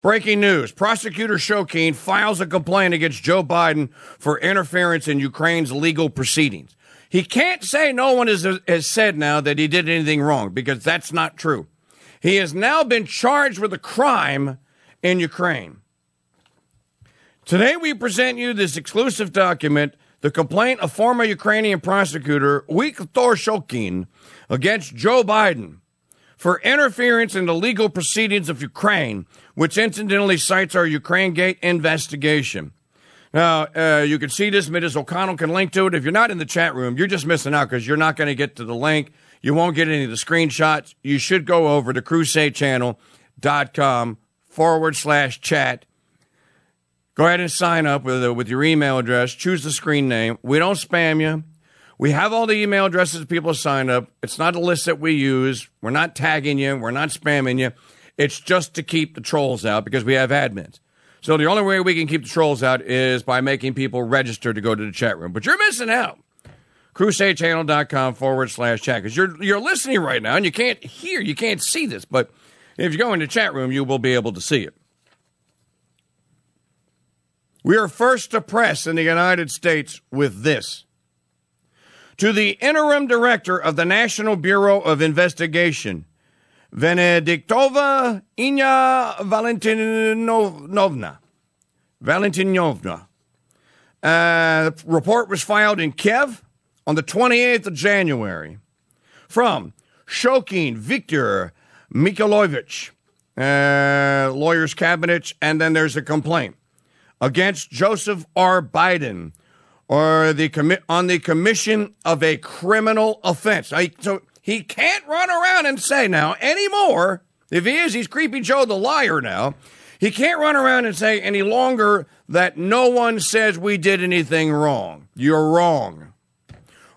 Breaking news Prosecutor Shokin files a complaint against Joe Biden for interference in Ukraine's legal proceedings. He can't say no one has, has said now that he did anything wrong because that's not true. He has now been charged with a crime in Ukraine. Today, we present you this exclusive document the complaint of former Ukrainian prosecutor Viktor Shokin against Joe Biden for interference in the legal proceedings of Ukraine, which incidentally cites our Ukraine Gate investigation. Now, uh, you can see this. Ms. O'Connell can link to it. If you're not in the chat room, you're just missing out because you're not going to get to the link. You won't get any of the screenshots. You should go over to crusadechannel.com forward slash chat. Go ahead and sign up with, uh, with your email address. Choose the screen name. We don't spam you. We have all the email addresses people sign up. It's not a list that we use. We're not tagging you. We're not spamming you. It's just to keep the trolls out because we have admins. So the only way we can keep the trolls out is by making people register to go to the chat room. But you're missing out. CrusadeChannel.com forward slash chat. Because you're, you're listening right now and you can't hear, you can't see this. But if you go into chat room, you will be able to see it. We are first to press in the United States with this to the interim director of the National Bureau of Investigation, Venediktova Ina Valentinovna. Valentinovna. Uh, the report was filed in Kiev on the 28th of January from Shokin Viktor Mikhailovich, uh, lawyer's cabinet, and then there's a complaint against Joseph R. Biden or the commi- on the commission of a criminal offense. I, so he can't run around and say now anymore. If he is, he's creepy Joe the liar now. He can't run around and say any longer that no one says we did anything wrong. You're wrong.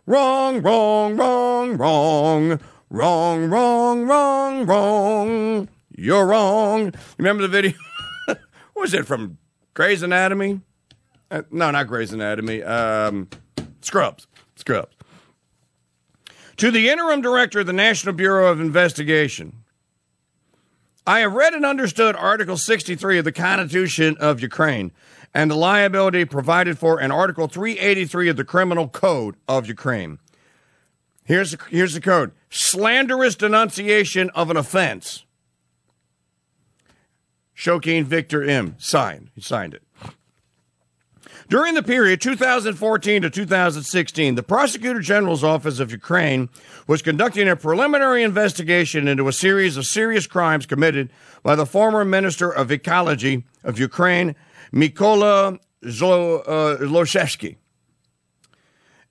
Wrong, wrong, wrong, wrong, wrong, wrong, wrong, wrong. You're wrong. Remember the video? was it from Grey's Anatomy? Uh, no, not Grey's Anatomy. Um, Scrubs. Scrubs. To the interim director of the National Bureau of Investigation, I have read and understood Article 63 of the Constitution of Ukraine and the liability provided for in Article 383 of the Criminal Code of Ukraine. Here's the, here's the code slanderous denunciation of an offense. Shokin Victor M. Signed. He signed it. During the period 2014 to 2016, the Prosecutor General's Office of Ukraine was conducting a preliminary investigation into a series of serious crimes committed by the former Minister of Ecology of Ukraine, Mykola Zlochevsky,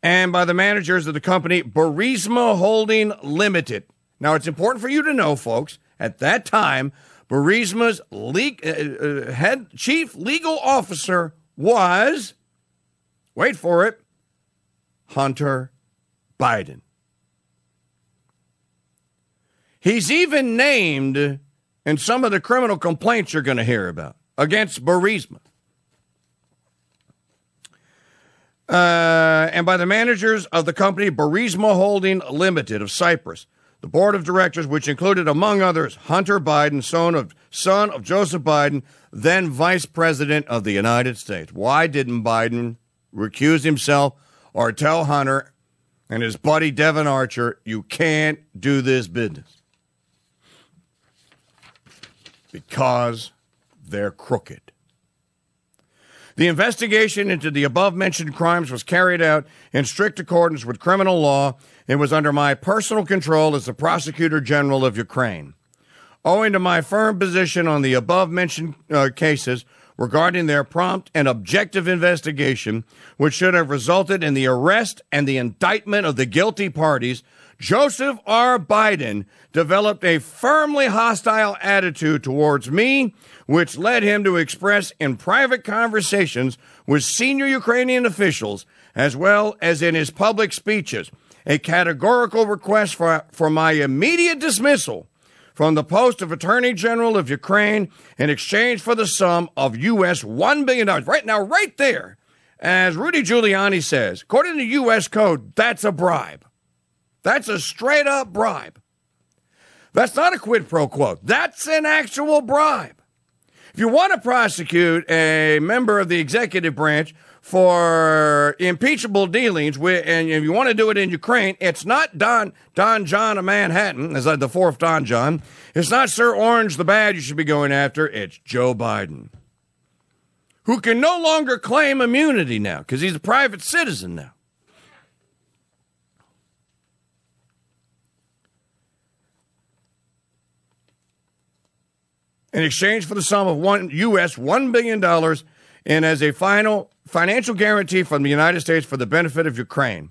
and by the managers of the company Burisma Holding Limited. Now, it's important for you to know, folks, at that time, Burisma's le- uh, uh, head chief legal officer was, wait for it, Hunter Biden. He's even named in some of the criminal complaints you're going to hear about against Burisma. Uh, and by the managers of the company Burisma Holding Limited of Cyprus. The board of directors, which included, among others, Hunter Biden, son of, son of Joseph Biden, then vice president of the United States. Why didn't Biden recuse himself or tell Hunter and his buddy Devon Archer, you can't do this business? Because they're crooked. The investigation into the above mentioned crimes was carried out in strict accordance with criminal law and was under my personal control as the prosecutor general of Ukraine. Owing to my firm position on the above mentioned uh, cases regarding their prompt and objective investigation, which should have resulted in the arrest and the indictment of the guilty parties, Joseph R. Biden developed a firmly hostile attitude towards me, which led him to express in private conversations with senior Ukrainian officials, as well as in his public speeches, a categorical request for, for my immediate dismissal from the post of Attorney General of Ukraine in exchange for the sum of U.S. $1 billion. Right now, right there, as Rudy Giuliani says, according to U.S. code, that's a bribe. That's a straight up bribe. That's not a quid pro quo. That's an actual bribe. If you want to prosecute a member of the executive branch for impeachable dealings with, and if you want to do it in Ukraine, it's not Don Don John of Manhattan, as like the fourth Don John. It's not Sir Orange the Bad you should be going after. It's Joe Biden, who can no longer claim immunity now because he's a private citizen now. In exchange for the sum of one U.S. $1 billion and as a final financial guarantee from the United States for the benefit of Ukraine.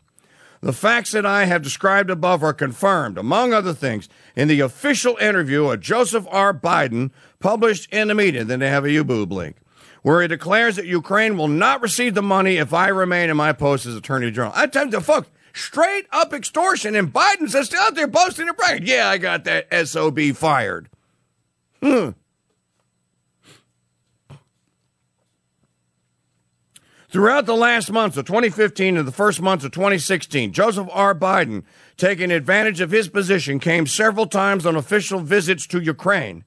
The facts that I have described above are confirmed, among other things, in the official interview of Joseph R. Biden published in the media. Then they have a YouTube link where he declares that Ukraine will not receive the money if I remain in my post as Attorney General. I tell you, fuck straight up extortion. And Biden's still out there boasting and bragging. Yeah, I got that SOB fired. Hmm. Throughout the last months of 2015 and the first months of 2016, Joseph R. Biden, taking advantage of his position, came several times on official visits to Ukraine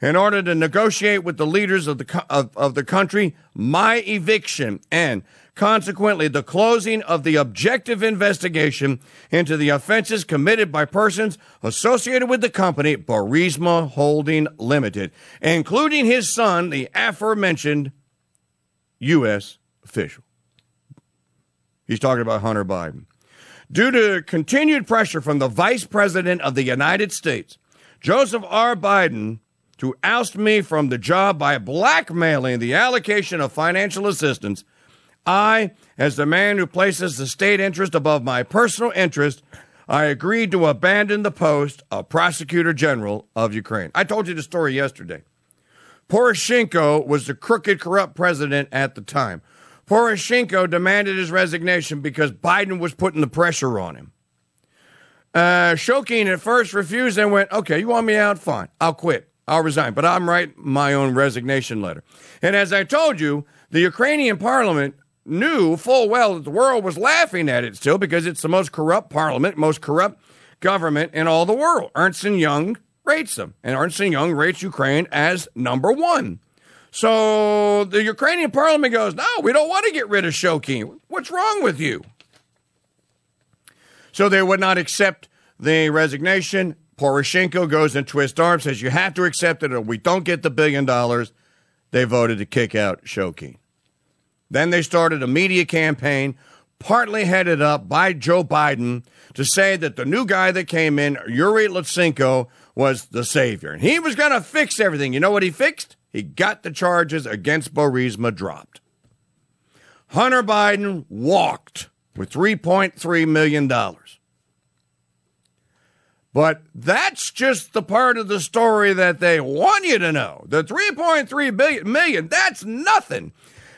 in order to negotiate with the leaders of the, of, of the country my eviction and consequently the closing of the objective investigation into the offenses committed by persons associated with the company Burisma Holding Limited, including his son, the aforementioned U.S official. He's talking about Hunter Biden. Due to continued pressure from the Vice President of the United States, Joseph R. Biden, to oust me from the job by blackmailing the allocation of financial assistance, I, as the man who places the state interest above my personal interest, I agreed to abandon the post of Prosecutor General of Ukraine. I told you the story yesterday. Poroshenko was the crooked, corrupt president at the time. Poroshenko demanded his resignation because Biden was putting the pressure on him. Uh, Shokin at first refused and went, okay, you want me out? Fine. I'll quit. I'll resign. But I'm writing my own resignation letter. And as I told you, the Ukrainian parliament knew full well that the world was laughing at it still because it's the most corrupt parliament, most corrupt government in all the world. Ernst & Young rates them. And Ernst & Young rates Ukraine as number one. So the Ukrainian parliament goes, no, we don't want to get rid of Shokin. What's wrong with you? So they would not accept the resignation. Poroshenko goes and twists arms, says you have to accept it or we don't get the billion dollars. They voted to kick out Shokin. Then they started a media campaign, partly headed up by Joe Biden, to say that the new guy that came in, Yuri Lutsenko, was the savior. And he was going to fix everything. You know what he fixed? He got the charges against Burisma dropped. Hunter Biden walked with $3.3 million. But that's just the part of the story that they want you to know. The 3.3 billion million, that's nothing.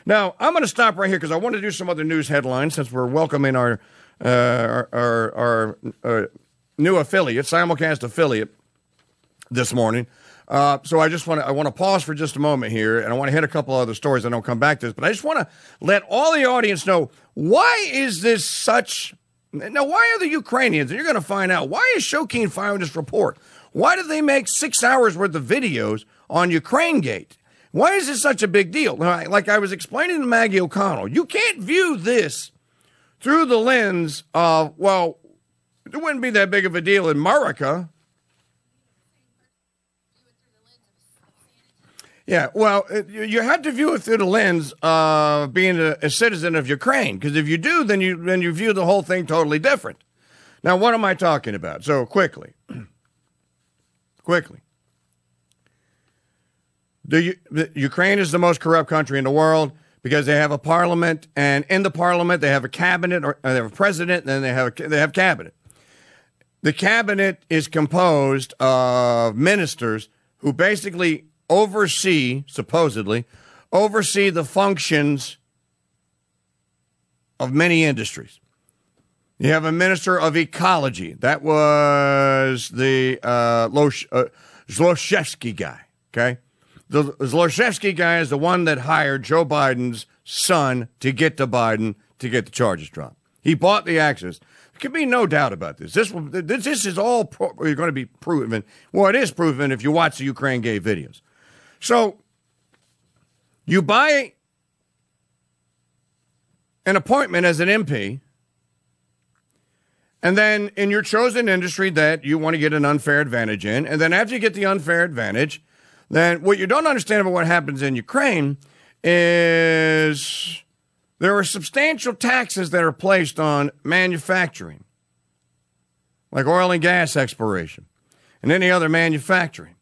Now, I'm going to stop right here because I want to do some other news headlines since we're welcoming our uh, our, our, our uh, new affiliate, simulcast affiliate, this morning. Uh, so I just want to I want to pause for just a moment here, and I want to hit a couple other stories. I don't come back to this, but I just want to let all the audience know why is this such. Now, why are the Ukrainians? And you're going to find out why is Shokin filing this report. Why did they make six hours worth of videos on Ukraine Gate? Why is this such a big deal? Like I was explaining to Maggie O'Connell, you can't view this through the lens of well, it wouldn't be that big of a deal in America Yeah, well, you have to view it through the lens of being a, a citizen of Ukraine, because if you do, then you then you view the whole thing totally different. Now, what am I talking about? So quickly, quickly, the, the, Ukraine is the most corrupt country in the world because they have a parliament, and in the parliament they have a cabinet, or uh, they have a president, and then they have a, they have cabinet. The cabinet is composed of ministers who basically oversee, supposedly, oversee the functions of many industries. You have a minister of ecology. That was the uh, uh, Zlochevsky guy. Okay, the Zlochevsky guy is the one that hired Joe Biden's son to get to Biden to get the charges dropped. He bought the access. There can be no doubt about this. This this, this is all pro- going to be proven. Well, it is proven if you watch the Ukraine Gate videos. So You buy an appointment as an MP, and then in your chosen industry that you want to get an unfair advantage in, and then after you get the unfair advantage, then what you don't understand about what happens in Ukraine is there are substantial taxes that are placed on manufacturing, like oil and gas exploration and any other manufacturing.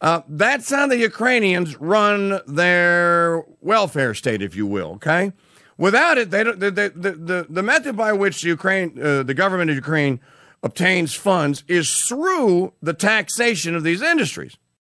Uh, that's how the Ukrainians run their welfare state, if you will. Okay, without it, they don't. The the the, the method by which the Ukraine, uh, the government of Ukraine, obtains funds is through the taxation of these industries.